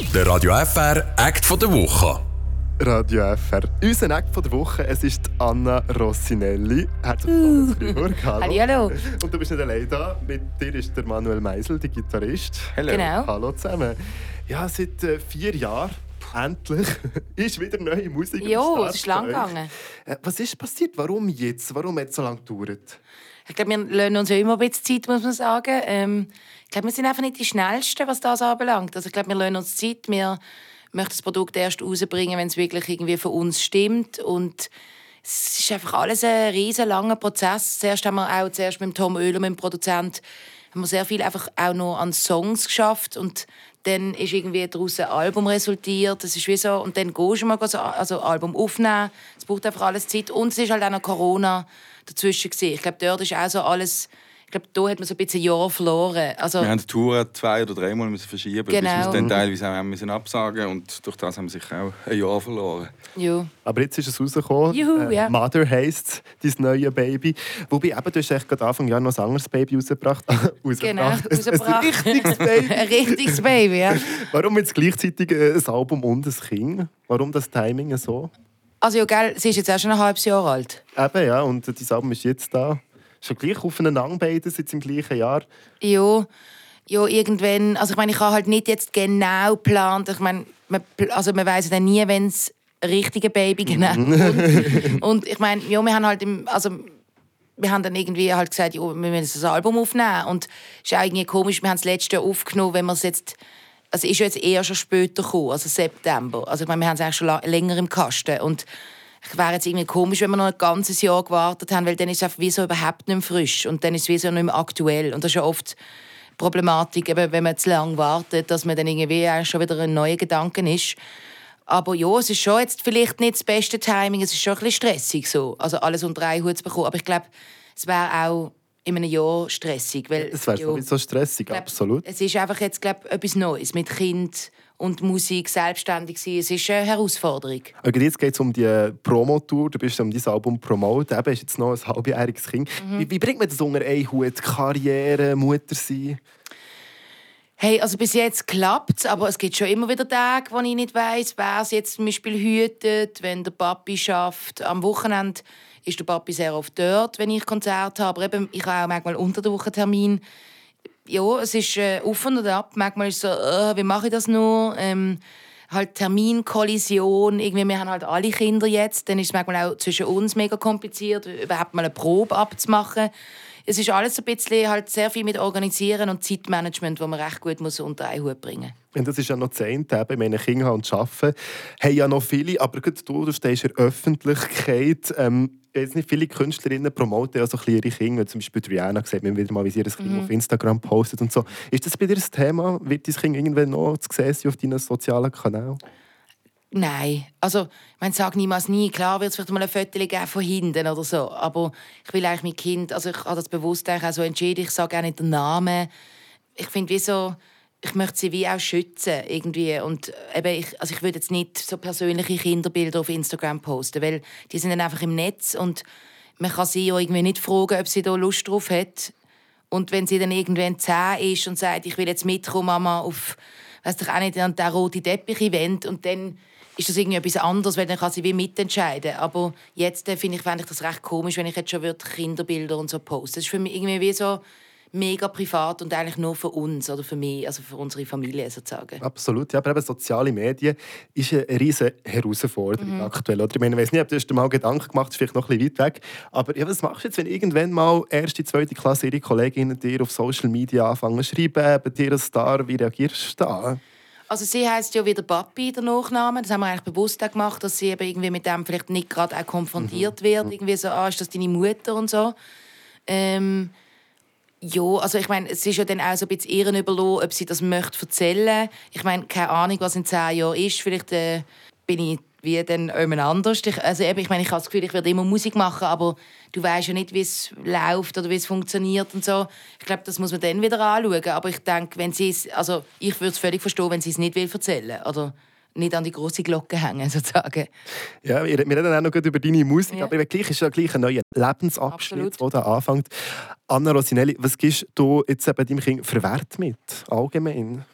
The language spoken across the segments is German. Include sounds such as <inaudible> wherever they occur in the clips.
Der Radio FR Act von der Woche. Radio FR. Unser Act von der Woche, es ist Anna Rossinelli. Herzlich willkommen zu Freiburg. <laughs> Hallo. Hallo. Und du bist nicht allein da. Mit dir ist der Manuel Meisel, der Gitarrist. Hallo. Genau. Hallo zusammen. Ja, seit äh, vier Jahren, endlich, <laughs> ist wieder neue Musik Jo, es ist lang gegangen. Äh, Was ist passiert? Warum jetzt? Warum hat es so lange gedauert? Ich glaube, wir lassen uns ja immer ein bisschen Zeit, muss man sagen. Ähm, ich glaube, wir sind einfach nicht die Schnellsten, was das anbelangt. Also ich glaube, wir lassen uns Zeit. Wir möchten das Produkt erst rausbringen, wenn es wirklich irgendwie für uns stimmt. Und es ist einfach alles ein riesen langer Prozess. Zuerst haben wir auch zuerst mit Tom Oehler, mit dem Produzent, haben wir sehr viel einfach auch noch an Songs geschafft und dann ist irgendwie daraus ein Album resultiert. Das ist wie so und dann gehst du mal so, also Album aufnehmen. Es braucht einfach alles Zeit und es ist halt auch noch Corona dazwischen gewesen. Ich glaube, dort ist auch so alles. Ich glaube, da hat man so ein bisschen ein Jahr verloren. Also, Wir haben die Tour zwei oder dreimal müssen verschieben, bis wir Genau. es dann teilweise auch haben müssen absagen und durch das haben wir sicher auch ein Jahr verloren. ja. Aber jetzt ist es rausgekommen. Juhu, ja. Mother heisst dein neue Baby. Wobei, eben, du hast echt gerade Anfang Jahr noch ein anderes Baby rausgebracht. <laughs> Genau, rausgebracht. Ein, ein rausgebracht. richtiges <laughs> Baby. ein richtiges Baby, ja. Warum jetzt gleichzeitig äh, ein Album und ein Kind? Warum das Timing so? Also ja, gell, sie ist jetzt auch schon ein halbes Jahr alt. Eben, ja, und dein Album ist jetzt da. Schon gleich aufeinander beide, jetzt im gleichen Jahr. Ja, ja, irgendwann, also ich meine, ich habe halt nicht jetzt genau geplant, ich meine, man, also man weiß dann nie, wenn es richtige Baby genau <laughs> kommt. Und ich meine, ja, wir haben halt, im, also wir haben dann irgendwie halt gesagt, ja, wir müssen das Album aufnehmen und es ist auch irgendwie komisch, wir haben das letzte Jahr aufgenommen, wenn wir es jetzt, also es ist jetzt eher schon später gekommen, also September. Also ich meine, wir haben es eigentlich schon länger im Kasten und wäre jetzt irgendwie komisch, wenn wir noch ein ganzes Jahr gewartet haben, weil dann ist es einfach wie so überhaupt nicht mehr frisch und dann ist es wie so nicht mehr aktuell und das ist ja oft die Problematik, eben, wenn man zu lange wartet, dass man dann irgendwie schon wieder ein neuer Gedanken ist. Aber ja, es ist schon jetzt vielleicht nicht das beste Timing, es ist schon ein bisschen stressig so, also alles unter einen Hut zu bekommen. Aber ich glaube, es wäre auch in einem Jahr stressig, weil Es wäre ja, sowieso stressig, glaub, absolut. Es ist einfach jetzt glaub, etwas Neues mit Kind und Musik, selbstständig sein. Es ist eine Herausforderung. Aber jetzt geht es um die Promotour. Du bist um dein Album promoten. Eben ist jetzt noch ein halbjähriges Kind. Mhm. Wie, wie bringt man das unter einen Hut? Karriere, Mutter sein? Hey, also bis jetzt klappt aber es gibt schon immer wieder Tage, wo ich nicht weiß, wer es jetzt zum Beispiel hütet, wenn der Papi schafft. Am Wochenende ist der Papi sehr oft dort, wenn ich Konzerte habe. Aber eben, ich habe auch manchmal unter der Woche Termin. Ja, es ist äh, auf und ab. Manchmal ist es so, äh, wie mache ich das nur? Ähm, halt Terminkollision. Irgendwie, wir haben halt alle Kinder jetzt. Dann ist es manchmal auch zwischen uns mega kompliziert, überhaupt mal eine Probe abzumachen. Es ist alles ein bisschen halt sehr viel mit Organisieren und Zeitmanagement, wo man recht gut muss unter einen Hut bringen Und das ist ja noch zehn eben, meine Kinder haben und arbeiten. Haben ja noch viele, aber du, du stehst in der Öffentlichkeit. Ähm, jetzt nicht viele Künstlerinnen promoten ja so ihre Kinder. Zum Beispiel Rihanna sieht man wieder mal, wie sie ihr Kind auf Instagram postet und so. Ist das bei dir ein Thema? Wird dein Kind irgendwann noch zu sehen sein auf deinen sozialen Kanälen? Nein, also ich meine, sag niemals nie. Klar wird es vielleicht mal ein Foto geben von hinten oder so, aber ich will eigentlich mein Kind, also ich habe das bewusst auch so entschieden, ich sage auch nicht den Namen. Ich finde wie so, ich möchte sie wie auch schützen irgendwie und äh, eben ich, also ich würde jetzt nicht so persönliche Kinderbilder auf Instagram posten, weil die sind dann einfach im Netz und man kann sie ja irgendwie nicht fragen, ob sie da Lust drauf hat. Und wenn sie dann irgendwann zehn ist und sagt, ich will jetzt mitkommen, Mama, auf, weiß doch auch nicht, an der rote Teppich-Event und dann ist das irgendwie etwas anderes, weil dann kann sie wie mitentscheiden. Aber jetzt äh, finde ich, fände ich das recht komisch, wenn ich jetzt schon Kinderbilder und so poste. Das ist für mich irgendwie wie so mega privat und eigentlich nur für uns oder für mich, also für unsere Familie sozusagen. Absolut, ja, aber eben soziale Medien ist eine riesige Herausforderung aktuell. Oder? Ich, meine, ich weiß nicht, ob du dir mal Gedanken gemacht hast, vielleicht noch ein bisschen weit weg. Aber ja, was machst du jetzt, wenn irgendwann mal erste, zweite Klasse ihre Kolleginnen dir auf Social Media anfangen zu schreiben, bei dir ein Star, wie reagierst du da? Also sie heißt ja wieder Papi, der Nachname. Das haben wir eigentlich bewusst auch gemacht, dass sie eben irgendwie mit dem vielleicht nicht gerade auch konfrontiert wird. Irgendwie so, ah, ist das deine Mutter und so. Ähm, ja, also ich meine, es ist ja dann auch so ein bisschen ihren überlassen, ob sie das möchte erzählen. Ich meine, keine Ahnung, was in zehn Jahren ist. Vielleicht äh, bin ich wie dann jemand anders. Ich, also eben, ich meine, ich habe das Gefühl, ich werde immer Musik machen, aber du weißt ja nicht, wie es läuft oder wie es funktioniert und so. Ich glaube, das muss man dann wieder anschauen. Aber ich denke, wenn sie es, also ich würde es völlig verstehen, wenn sie es nicht will erzählen oder nicht an die große Glocke hängen <laughs> sozusagen. Ja, wir, wir reden auch noch gut über deine Musik, Ja. aber gleich ist ja gleich ein neuer Lebensabschnitt, Absolut. der anfängt. Anna Rosinelli, was gibst du jetzt eben deinem Kind für Wert mit, allgemein?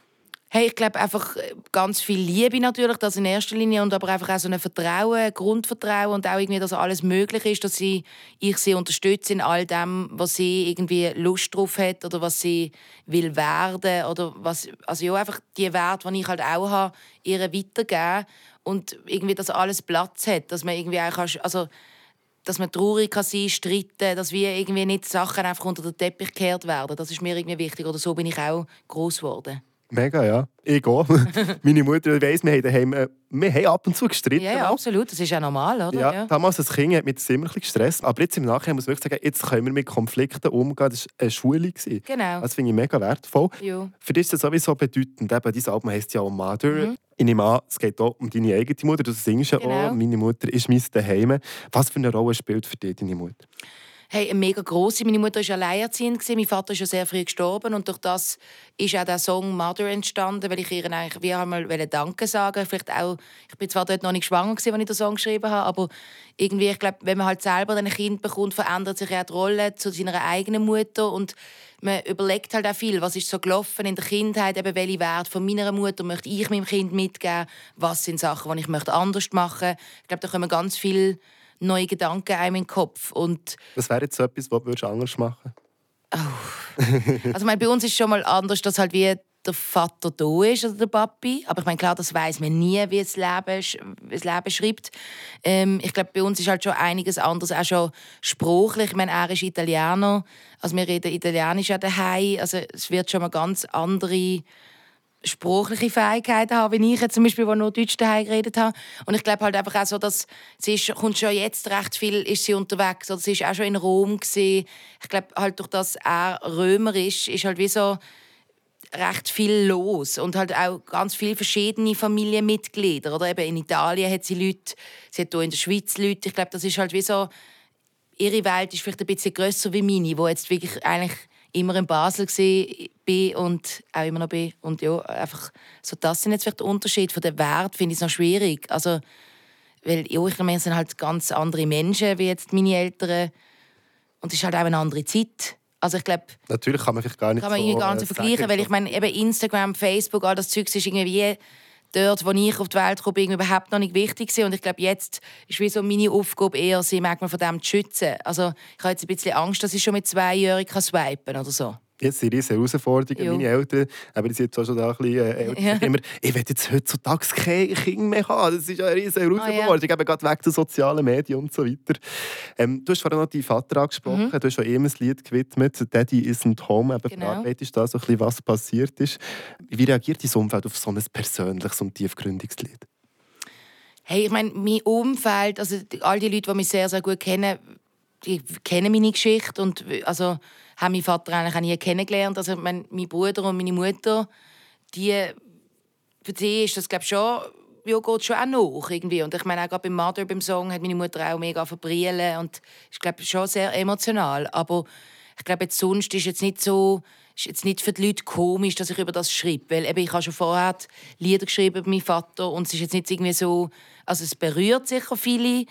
Hey, ich glaube einfach äh, ganz viel Liebe natürlich, das in erster Linie und aber einfach auch so ein Vertrauen, Grundvertrauen und auch irgendwie, dass alles möglich ist, dass sie, ich sie unterstütze in all dem, was sie irgendwie Lust drauf hat oder was sie will werden oder was, also ja, einfach die Werte, die ich halt auch habe, ihr weitergeben und irgendwie, dass alles Platz hat, dass man irgendwie auch, also dass man traurig kann sein, streiten, dass wir irgendwie nicht Sachen einfach unter den Teppich gekehrt werden. Das ist mir irgendwie wichtig oder so bin ich auch groß geworden. Mega, ja. Ich auch. <laughs> Meine Mutter weiss, wir haben, daheim, äh, wir haben ab und zu gestritten. Ja, ja, absolut. Das ist ja normal, oder? Ja, damals als Kind hat mich das immer ein gestresst. Aber jetzt im Nachhinein muss ich wirklich sagen, jetzt können wir mit Konflikten umgehen. Das war eine Schule. Genau. Das finde ich mega wertvoll. Jo. Für dich ist das sowieso bedeutend. Eben, dein Album heisst ja auch «Mother». Mhm. Ich nehme an, es geht auch um deine eigene Mutter. Du singst ja Genau. auch. Meine Mutter ist mein Daheim. Was für eine Rolle spielt für dich deine Mutter? Hey, mega grosse. Meine Mutter war alleinerziehend. Mein Vater ist ja sehr früh gestorben. Und durch das ist auch der Song «Mother» entstanden, weil ich ihr eigentlich wie einmal Danke sagen Vielleicht auch, ich bin zwar dort noch nicht schwanger, gewesen, als ich den Song geschrieben habe, aber irgendwie, ich glaube, wenn man halt selber ein Kind bekommt, verändert sich ja die Rolle zu seiner eigenen Mutter. Und man überlegt halt auch viel, was ist so gelaufen in der Kindheit, eben welche Werte von meiner Mutter möchte ich meinem Kind mitgeben, was sind Sachen, die ich möchte anders machen. Ich glaube, da kommen ganz viele neue Gedanken einem in den Kopf. Und Was wäre jetzt so etwas, was du anders machen also ich meine, bei uns ist schon mal anders, dass halt wie der Vater da ist oder der Papi. Aber ich meine, klar, das weiß man nie, wie das Leben, wie das Leben schreibt. Ähm, ich glaube, bei uns ist halt schon einiges anderes, auch schon sprachlich. Ich meine, er ist Italiener, also wir reden Italienisch auch daheim. Also es wird schon mal ganz andere sprachliche Fähigkeiten haben, wie ich jetzt zum Beispiel, die nur Deutsch daheim geredet habe. Und ich glaube halt einfach auch so, dass sie ist, kommt schon jetzt recht viel, ist sie unterwegs. Oder sie ist auch schon in Rom gesehen. Ich glaube halt durch das er Römer ist, ist halt wie so recht viel los und halt auch ganz viele verschiedene Familienmitglieder. Oder eben in Italien hat sie Leute, sie hat hier in der Schweiz Leute. Ich glaube, das ist halt wie so, ihre Welt ist vielleicht ein bisschen grösser wie meine, wo jetzt wirklich eigentlich immer in Basel bin und auch immer noch bin. Und ja, einfach so das sind jetzt vielleicht der Unterschied von der Wert, finde ich es noch schwierig. Also, weil ja, ich meine, wir sind halt ganz andere Menschen wie jetzt meine Eltern und es ist halt auch eine andere Zeit. Also ich glaube, Natürlich kann man vielleicht gar nicht kann man so, gar nicht so vergleichen, weil ich meine, eben Instagram, Facebook, all das Zeug ist irgendwie dort, wo ich auf die Welt kam, irgendwie überhaupt noch nicht wichtig gewesen. Und ich glaube, jetzt ist wie so meine Aufgabe eher, sie manchmal von dem zu schützen. Also ich habe jetzt ein bisschen Angst, dass ich schon mit Zweijährigen kann swipen oder so. Jetzt sind riesige Herausforderungen. Jo. Meine Eltern, aber die sind jetzt auch schon da ein bisschen äh, älter, Ja. sagen immer, ich will jetzt heutzutage kein Kind mehr haben. Das ist eine riesige Herausforderung, Ah, ja. eben gerade weg zu sozialen Medien und so weiter. Ähm, du hast vorhin noch deinen Vater angesprochen. Mhm. Du hast schon ihm ein Lied gewidmet, «Daddy isn't home». Eben Genau. verarbeitest da so ein bisschen, was passiert ist. Wie reagiert dein Umfeld auf so ein persönliches und tiefgründiges Lied? Hey, ich meine, mein Umfeld, also die- all die Leute, die mich sehr, sehr gut kennen, die kennen meine Geschichte und also, haben meinen Vater eigentlich auch nie kennengelernt. Also mein, mein Bruder und meine Mutter, die, für die ist das glaube ich schon, ja, geht schon auch nach irgendwie. Und ich meine, auch gerade beim Mother, beim Song, hat meine Mutter auch mega verbrillen und ist glaube schon sehr emotional. Aber ich glaube, jetzt sonst ist jetzt nicht so, ist jetzt nicht für die Leute komisch, dass ich über das schreibe, weil eben, ich habe schon vorher Lieder geschrieben über meinen Vater und es ist jetzt nicht irgendwie so, also es berührt sicher viele,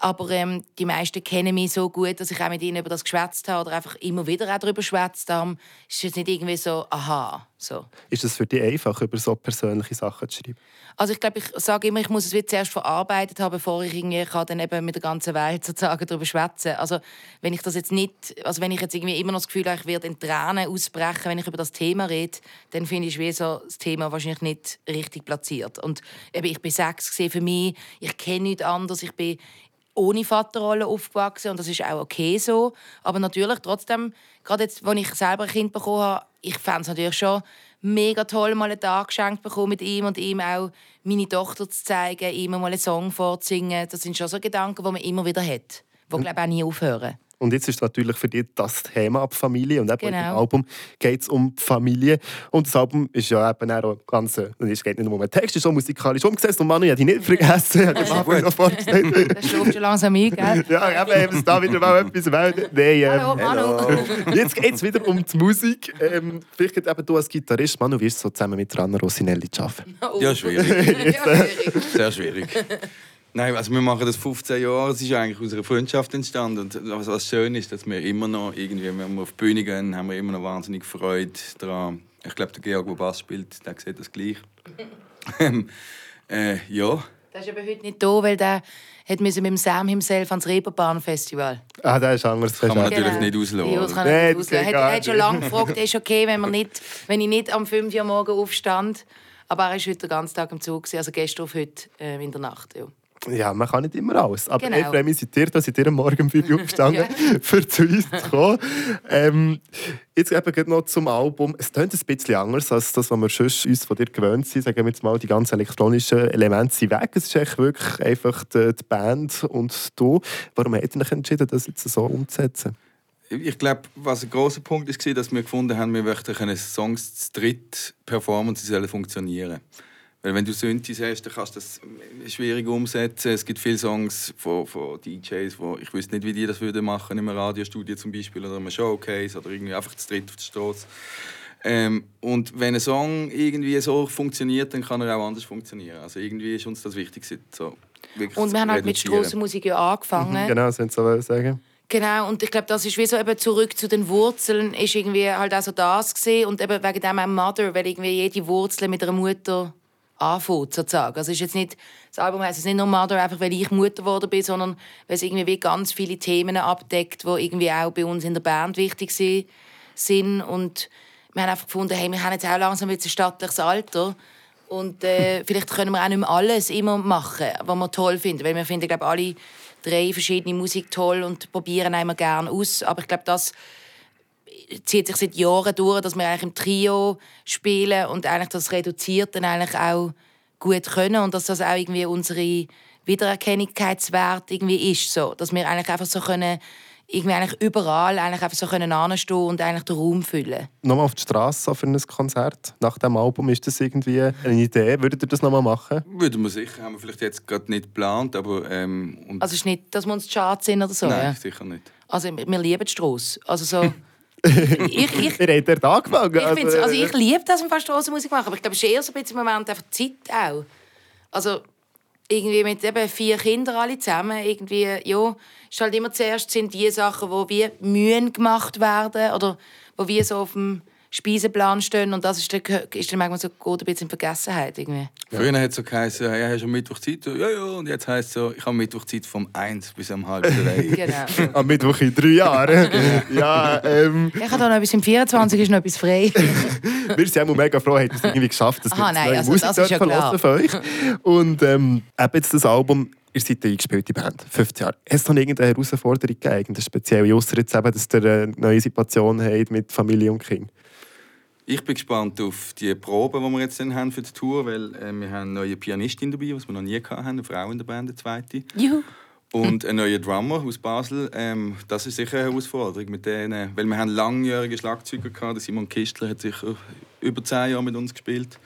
aber ähm, die meisten kennen mich so gut, dass ich auch mit ihnen über das geschwätzt habe oder einfach immer wieder auch darüber geschwätzt habe. Es ist jetzt nicht irgendwie so, aha, so. Ist es für dich einfach, über so persönliche Sachen zu schreiben? Also ich glaube, ich sage immer, ich muss es wie zuerst verarbeitet haben, bevor ich irgendwie kann dann eben mit der ganzen Welt sozusagen darüber schwätzen. Also wenn ich das jetzt nicht, also wenn ich jetzt irgendwie immer noch das Gefühl habe, ich werde in Tränen ausbrechen, wenn ich über das Thema rede, dann finde ich wie so das Thema wahrscheinlich nicht richtig platziert. Und eben, ich bin sechs gesehen für mich, ich kenne nichts anderes, ich bin ohne Vaterrolle aufgewachsen und das ist auch okay so. Aber natürlich trotzdem, gerade jetzt, als ich selber ein Kind bekommen habe, ich fände es natürlich schon mega toll, mal einen Tag geschenkt bekommen mit ihm und ihm auch meine Tochter zu zeigen, ihm mal einen Song vorzusingen. Das sind schon so Gedanken, die man immer wieder hat, die glaube ich auch nie aufhören. Und jetzt ist natürlich für dich das Thema ab Familie. Und eben Genau. im Album geht es um die Familie. Und das Album ist ja eben auch ganz, äh, es geht nicht nur um den Text, es ist so musikalisch umgesetzt. Und Manu, habe dich nicht vergessen, am Anfang noch vorgestellt. <laughs> Das schläft schon langsam ein, gell? Ja, eben, eben, da wieder mal etwas melden. Nein, ähm, Hallo, Manu. Jetzt geht es wieder um die Musik. Ähm, vielleicht eben du als Gitarrist, Manu, wirst so zusammen mit Rana Rossinelli arbeiten. Ja, schwierig. <laughs> ja, schwierig. Sehr schwierig. Nein, also wir machen das 15 Jahre. Es ist eigentlich aus einer Freundschaft entstanden. Und was, was schön ist, dass wir immer noch irgendwie, wenn wir auf die Bühne gehen, haben wir immer noch wahnsinnig Freude daran. Ich glaube, der Georg, der Bass spielt, der sieht das gleich. <laughs> ähm, äh, ja. Der ist aber heute nicht da, weil der hat mit dem Sam himself ans Reeperbahn-Festival. Ah, das ist anders. Das Kann man natürlich Genau. nicht auslösen. Ja, das kann das nicht auslösen. Er hat, hat schon lange gefragt, ist okay, wenn, wir <laughs> nicht, wenn ich nicht am 5 Uhr morgen aufstand. Aber er ist heute den ganzen Tag im Zug, also gestern auf heute äh, in der Nacht. Ja. Ja, man kann nicht immer alles. Aber Genau. ich freue mich, seid ihr da, seid ihr am Morgen um 5 Uhr aufgestanden, für zu uns zu kommen. Ähm, jetzt eben gerade noch zum Album. Es klingt ein bisschen anders als das, was wir sonst uns von dir gewöhnt sind. Sagen wir jetzt mal, die ganzen elektronischen Elemente sind weg. Es ist echt wirklich einfach die, die Band und du. Warum habt ihr euch entschieden, das jetzt so umzusetzen? Ich glaube, was ein großer Punkt ist, war, dass wir gefunden haben, wir möchten Songs zu dritt performen und sie sollen funktionieren. Weil wenn du Synthes hast, dann kannst du das schwierig umsetzen. Es gibt viele Songs von, von DJs, wo ich wüsste nicht, wie die das würden machen im Radiostudio zum Beispiel oder einem Showcase oder irgendwie einfach zu dritt auf der Straße. Ähm, und wenn ein Song irgendwie so funktioniert, dann kann er auch anders funktionieren. Also irgendwie ist uns das wichtig, so wirklich Und zu wir haben halt mit. Strassenmusik ja angefangen. Genau, das wollen Sie so sagen. Genau, und ich glaube, das ist wie so eben zurück zu den Wurzeln, ist irgendwie halt auch so das gesehen und eben wegen dem auch Mother, weil irgendwie jede Wurzel mit einer Mutter anfängt, sozusagen. Also ist jetzt nicht, das Album heißt jetzt nicht nur Mother, einfach weil ich Mutter geworden bin, sondern weil es irgendwie wie ganz viele Themen abdeckt, die irgendwie auch bei uns in der Band wichtig si- sind. Und wir haben einfach gefunden, hey, wir haben jetzt auch langsam ein stattliches Alter. Und äh, <laughs> vielleicht können wir auch nicht mehr alles immer machen, was wir toll finden, weil wir finden, glaube alle drei verschiedene Musik toll und probieren einmal gerne aus, aber ich glaube, das zieht sich seit Jahren durch, dass wir eigentlich im Trio spielen und eigentlich das reduziert dann eigentlich auch gut können und dass das auch irgendwie unsere Wiedererkennungswert irgendwie ist, so, dass wir eigentlich einfach so können irgendwie eigentlich überall eigentlich einfach so können anstehen und eigentlich den Raum füllen. Nochmal auf die Straße für ein Konzert nach dem Album. Ist das irgendwie eine Idee? Würdet ihr das nochmal machen? Würden wir sicher, haben wir vielleicht jetzt gerade nicht geplant, aber ähm, und Also es ist nicht, dass wir uns Charts sind oder so. nein, ja. sicher nicht. Also wir lieben die Strasse. Also so... <laughs> ich, ich, Ihr habt dort angefangen. Ich, also äh, ich liebe das, im Strassenmusik machen, aber ich glaube, es ist eher so ein bisschen im Moment einfach die Zeit auch. Also irgendwie mit eben vier Kindern alle zusammen, irgendwie, ja, ist halt immer zuerst sind die Sachen, wo wie Mühen gemacht werden oder wo wir so auf dem Speiseplan stehen und das ist dann, ist dann manchmal so geht ein bisschen in Vergessenheit irgendwie. Früher hat es so geheißen, ja, hast du am Mittwoch Zeit? So, Ja, ja. Und jetzt heisst es so, ich habe Mittwoch Zeit vom 1 bis um halb 3. <laughs> Genau. Am Mittwoch in drei Jahren. <laughs> ja, ähm, ich habe da noch etwas, im 24 ist noch etwas frei. <laughs> wir sind auch mega froh, ihr es irgendwie geschafft, dass Aha, wir nein, also Musik das ist ja hören von euch. Und ähm, eben jetzt das Album, ihr seid eine eingespielte Band, 15 Jahre. Hat es noch irgendeine Herausforderung gegeben, spezielle, ausser jetzt eben, dass ihr eine neue Situation habt mit Familie und Kind? Ich bin gespannt auf die Proben, die wir jetzt haben für die Tour, weil äh, wir haben eine neue Pianistin dabei, was wir noch nie hatten, eine Frau in der Band, eine zweite. Juhu. Und ein neuer Drummer aus Basel. Ähm, das ist sicher eine Herausforderung. Mit denen, weil wir haben langjährige Schlagzeuger gehabt. Simon Kistler hat sicher über zehn Jahre mit uns gespielt.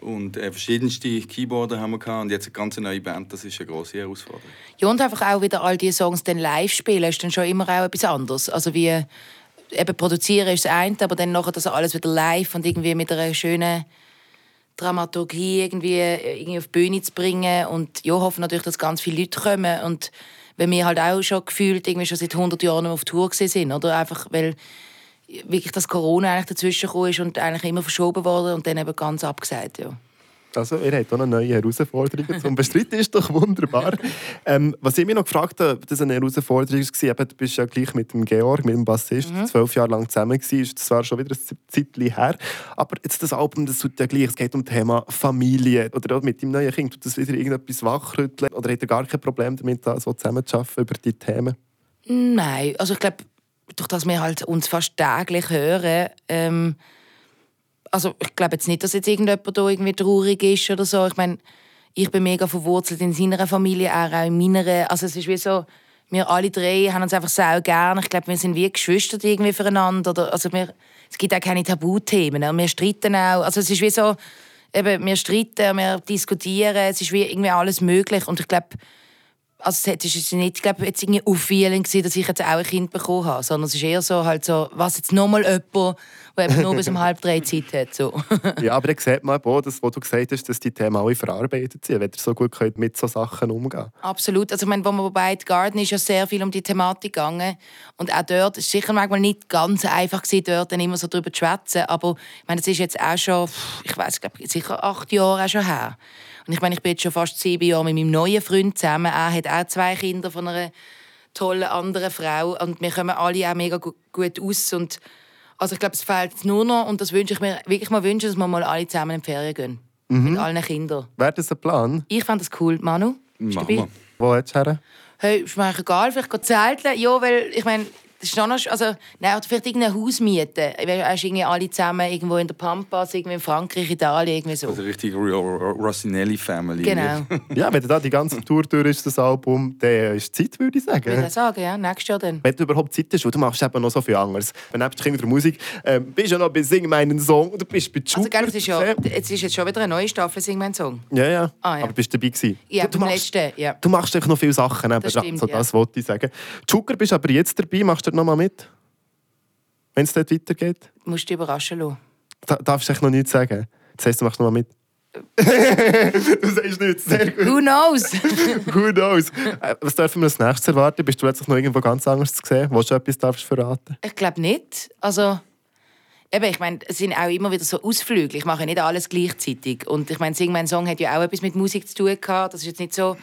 Und äh, verschiedenste Keyboarder haben wir gehabt. Und jetzt eine ganz neue Band. Das ist eine große Herausforderung. Ja, und einfach auch wieder all diese Songs dann live spielen, ist dann schon immer auch etwas anderes. Also wie eben produzieren ist das eine, aber dann nachher das alles wieder live und irgendwie mit einer schönen Dramaturgie irgendwie, äh, irgendwie auf die Bühne zu bringen und ja, hoffen natürlich, dass ganz viele Leute kommen und wenn wir halt auch schon gefühlt irgendwie schon seit 100 Jahren auf Tour sind, oder einfach, weil wirklich das Corona eigentlich dazwischen ist und eigentlich immer verschoben wurde und dann eben ganz abgesagt, ja. Also, ihr habt auch noch neue Herausforderungen zum Bestreiten, ist doch wunderbar. Ähm, was ich mich noch gefragt habe, das eine Herausforderung war, eben, du bist ja gleich mit dem Georg, mit dem Bassist, zwölf Jahre lang zusammen gewesen, ist zwar schon wieder ein Zeitchen her, aber jetzt das Album, das tut ja gleich, es geht um das Thema Familie, oder auch mit dem neuen Kind, tut das wieder irgendetwas wachrütteln, oder hat er gar kein Problem damit, da so zusammen zu arbeiten über die Themen? Nein, also ich glaube, durch das wir halt uns fast täglich hören, ähm, also ich glaube jetzt nicht, dass jetzt irgendjemand da irgendwie traurig ist oder so. Ich meine, ich bin mega verwurzelt in seiner Familie, auch in meiner. Also es ist wie so, wir alle drei haben uns einfach sehr gern. Ich glaube, wir sind wie Geschwister irgendwie füreinander. Oder, also wir, es gibt auch keine Tabuthemen. Und wir streiten auch. Also es ist wie so, eben, wir streiten, wir diskutieren, es ist wie irgendwie alles möglich. Und ich glaube, also es ist nicht, ich glaube, jetzt irgendwie aufwühlend gewesen, dass ich jetzt auch ein Kind bekommen habe, sondern es ist eher so, halt so, was jetzt nochmal jemand, der eben nur bis um halb drei Zeit hat. So. <laughs> Ja, aber dann sieht man auch, dass, was du gesagt hast, dass die Themen alle verarbeitet sind, wenn ihr so gut könnt mit so Sachen umgehen Absolut. Also, ich meine, wo wir bei The Garden ist ja sehr viel um die Thematik gegangen. Und auch dort ist es sicher manchmal nicht ganz einfach gewesen, dort dann immer so drüber zu schwätzen. Aber ich meine, das ist jetzt auch schon, ich weiß, glaube sicher acht Jahre auch schon her. Und ich meine, ich bin jetzt schon fast sieben Jahre mit meinem neuen Freund zusammen. Er hat auch zwei Kinder von einer tollen anderen Frau. Und wir kommen alle auch mega gu- gut aus. Und also ich glaube, es fehlt jetzt nur noch, und das wünsche ich mir wirklich mal wünschen, dass wir mal alle zusammen in die Ferien gehen. Mit allen Kindern. Wäre das ein Plan? Ich fand das cool. Manu? Bist du dabei? Wo du her? Hey, ist mir egal, vielleicht gehen zelteln. Ja, weil ich meine, das ist noch, also, nein, oder vielleicht irgendein Haus mieten. Weil hast irgendwie alle zusammen irgendwo in der Pampas, irgendwie in Frankreich, Italien, irgendwie so. Also richtig Ro- Ro- Rossinelli-Family. Genau. <laughs> Ja, wenn da die ganze Tour durch ist, das Album, dann ist Zeit, würde ich Ich würde sagen. sagen, ja, nächstes Jahr dann. Wenn du überhaupt Zeit hast, weil du machst eben noch so viel anderes. Wenn du neben der Musik ähm, bist du ja noch bei Sing meinen Song du bist bei Also, Jupiter gell, es ist, ja, jetzt ist jetzt schon wieder eine neue Staffel, Sing mein Song. Ja, ja. Ah, ja. Aber bist du dabei gewesen? Ja, du, beim machst, letzten, ja. du machst einfach noch viele Sachen Das stimmt, so, ja. das wollte ich sagen. Zucker bist aber jetzt dabei, machst du dort noch mal mit? Wenn es dort weitergeht? Du musst dich überraschen lassen. Da, darfst du noch nichts sagen? Das heisst, du machst noch mal mit? <laughs> du sagst nichts, sehr gut. Who knows? <laughs> Who knows? Äh, Was dürfen wir als nächstes erwarten? Bist du plötzlich noch irgendwo ganz anderes zu sehen? Willst du etwas darfst verraten? ich glaube nicht. Also, eben, ich meine, es sind auch immer wieder so Ausflüge. Ich mache nicht alles gleichzeitig. Und ich meine, Sing mein Song hat ja auch etwas mit Musik zu tun gehabt. Das ist jetzt nicht so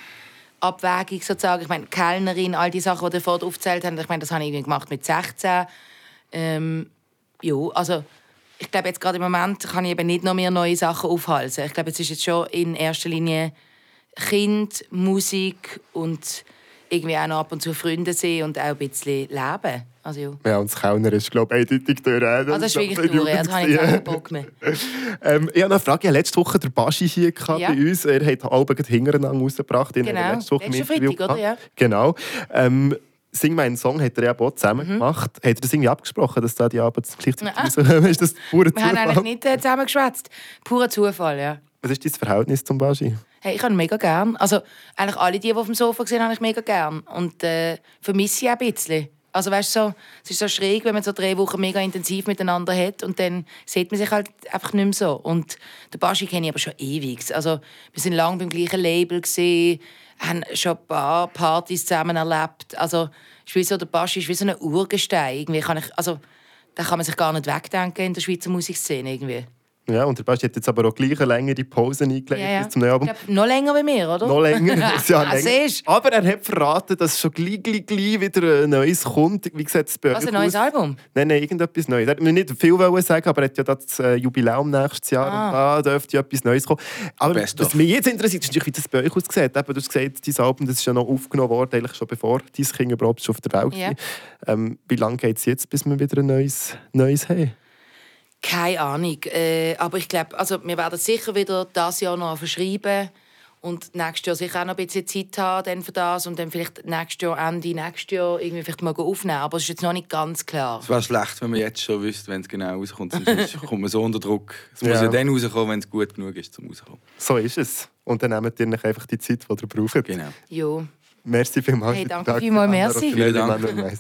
abwägig sozusagen. Ich meine, Kellnerin, all die Sachen, die ihr vorhin aufgezählt habt, ich meine, das habe ich gemacht mit 16. Ähm, ja, also ich glaube jetzt gerade im Moment kann ich eben nicht noch mehr neue Sachen aufhalten. Ich glaube, es ist jetzt schon in erster Linie Kind, Musik und irgendwie auch noch ab und zu Freunde sehen und auch ein bisschen leben. Also, ja. Ja, und das Kellner ist, glaube ich, eindeutig durch. Also das ist wirklich durch, das habe ich keinen Bock mehr. <laughs> Ähm, ich habe eine Frage. Ich letzte Woche den Baschi hier gehabt Ja. bei uns. Er hat Alben hintereinander rausgebracht. Genau. letzte Woche Interview Freitag, oder? Ja. Genau. Ähm, Sing meinen Song hat er ja auch zusammen Mhm. gemacht. Hat er das irgendwie abgesprochen, dass da die gleichzeitig Ah. rauskommen? <laughs> Ist das pure Wir haben eigentlich Zufall? nicht äh, zusammen geschwätzt. Purer Zufall, ja. Was ist dein Verhältnis zum Baschi? Hey, ich habe mega gern. Also eigentlich alle, die, die auf dem Sofa gesehen habe ich mega gern. Und äh, vermisse ich auch ein bisschen. Also weißt so, es ist so schräg, wenn man so drei Wochen mega intensiv miteinander hat und dann sieht man sich halt einfach nicht mehr so. Und den Baschi kenne ich aber schon ewig. Also wir sind lange beim gleichen Label gesehen, haben schon ein paar Partys zusammen erlebt. Also ist so, der Baschi ist wie so ein Urgestein. Irgendwie kann ich, also da kann man sich gar nicht wegdenken in der Schweizer Musikszene irgendwie. Ja, und der Baschi hat jetzt aber auch gleich eine längere Pause eingelegt Ja, ja. bis zum neuen Album. Glaub, noch länger wie mir, oder? Noch länger, <laughs> Ah, länger. siehst? Aber er hat verraten, dass schon gleich, gleich, gleich wieder ein neues kommt. Wie sieht es bei Was, ein neues aus? Album? Nein, nein, irgendetwas Neues. Er hat mir nicht viel wollen sagen, aber er hat ja das äh, Jubiläum nächstes Jahr Ah. und da dürfte ja etwas Neues kommen. Aber Best was of. mich jetzt interessiert, ist natürlich, wie das bei euch aussieht. Eben, du hast gesagt, dein Album das ist ja noch aufgenommen worden, eigentlich schon bevor dein Kind überhaupt schon auf der Welt Ja. war. Ähm, wie lange geht es jetzt, bis wir wieder ein neues, neues haben? Keine Ahnung. Äh, aber ich glaube, also wir werden sicher wieder das Jahr noch verschreiben und nächstes Jahr sicher auch noch ein bisschen Zeit haben dann für das und dann vielleicht nächstes Jahr, Ende nächstes Jahr irgendwie vielleicht mal aufnehmen. Aber es ist jetzt noch nicht ganz klar. Es wäre schlecht, wenn man jetzt schon wüsste, wenn es genau rauskommt. Sonst <laughs> kommt man so unter Druck. Es muss Ja. ja dann rauskommen, wenn es gut genug ist, zum rauskommen. So ist es. Und dann nehmt ihr einfach die Zeit, die ihr braucht. Genau. Jo. Merci vielmals. Hey, danke vielmals, merci. Vielen Dank.